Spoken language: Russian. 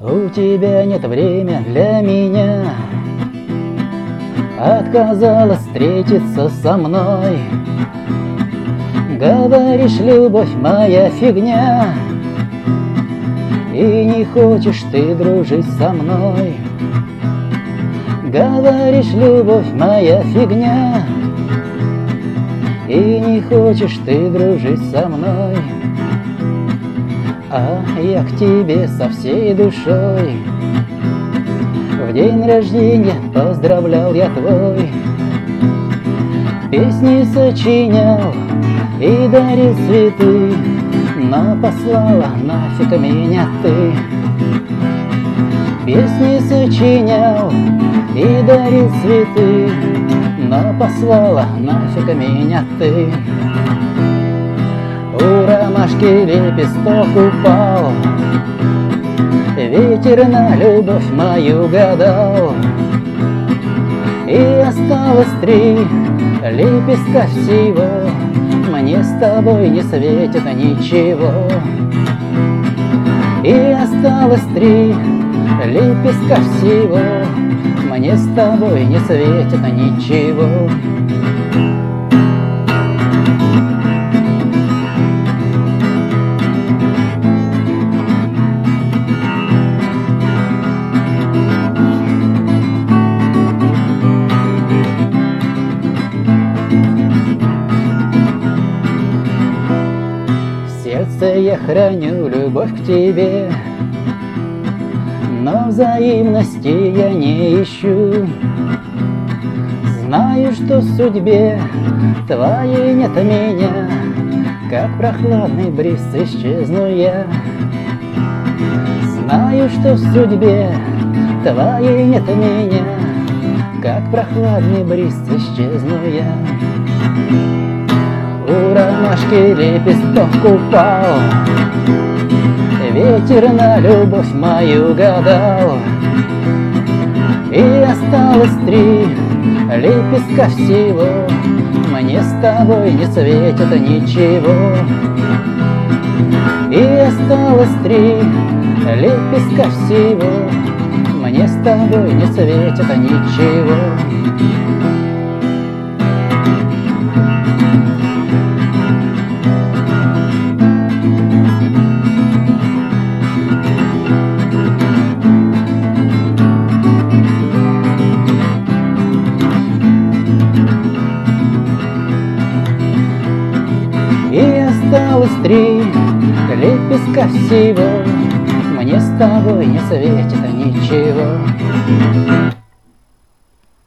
У тебя нет времени для меня. Отказалась встретиться со мной. Говоришь, любовь моя фигня. И не хочешь ты дружить со мной. Говоришь, любовь моя фигня. И не хочешь ты дружить со мной А я к тебе со всей душой. В день рождения поздравлял я твой. Песни сочинял и дарил цветы Но послала нафиг меня ты. Песни сочинял и дарил цветы Но послала нафиг меня ты ромашки лепесток упал. Ветер на любовь мою гадал. И осталось три лепестка всего. Мне с тобой не светит ничего. И осталось три лепестка всего. Мне с тобой не светит ничего сердце я храню любовь к тебе. Но взаимности я не ищу. Знаю, что в судьбе твоей нет меня. Как прохладный бриз исчезну я. Знаю, что в судьбе твоей нет меня. Как прохладный бриз исчезну я. У ромашки лепесток упал Ветер на любовь мою гадал. И осталось три лепестка всего. Мне с тобой не светит ничего. И осталось три лепестка всего. Мне с тобой не светит ничего три лепестка всего Мне с тобой не светит ничего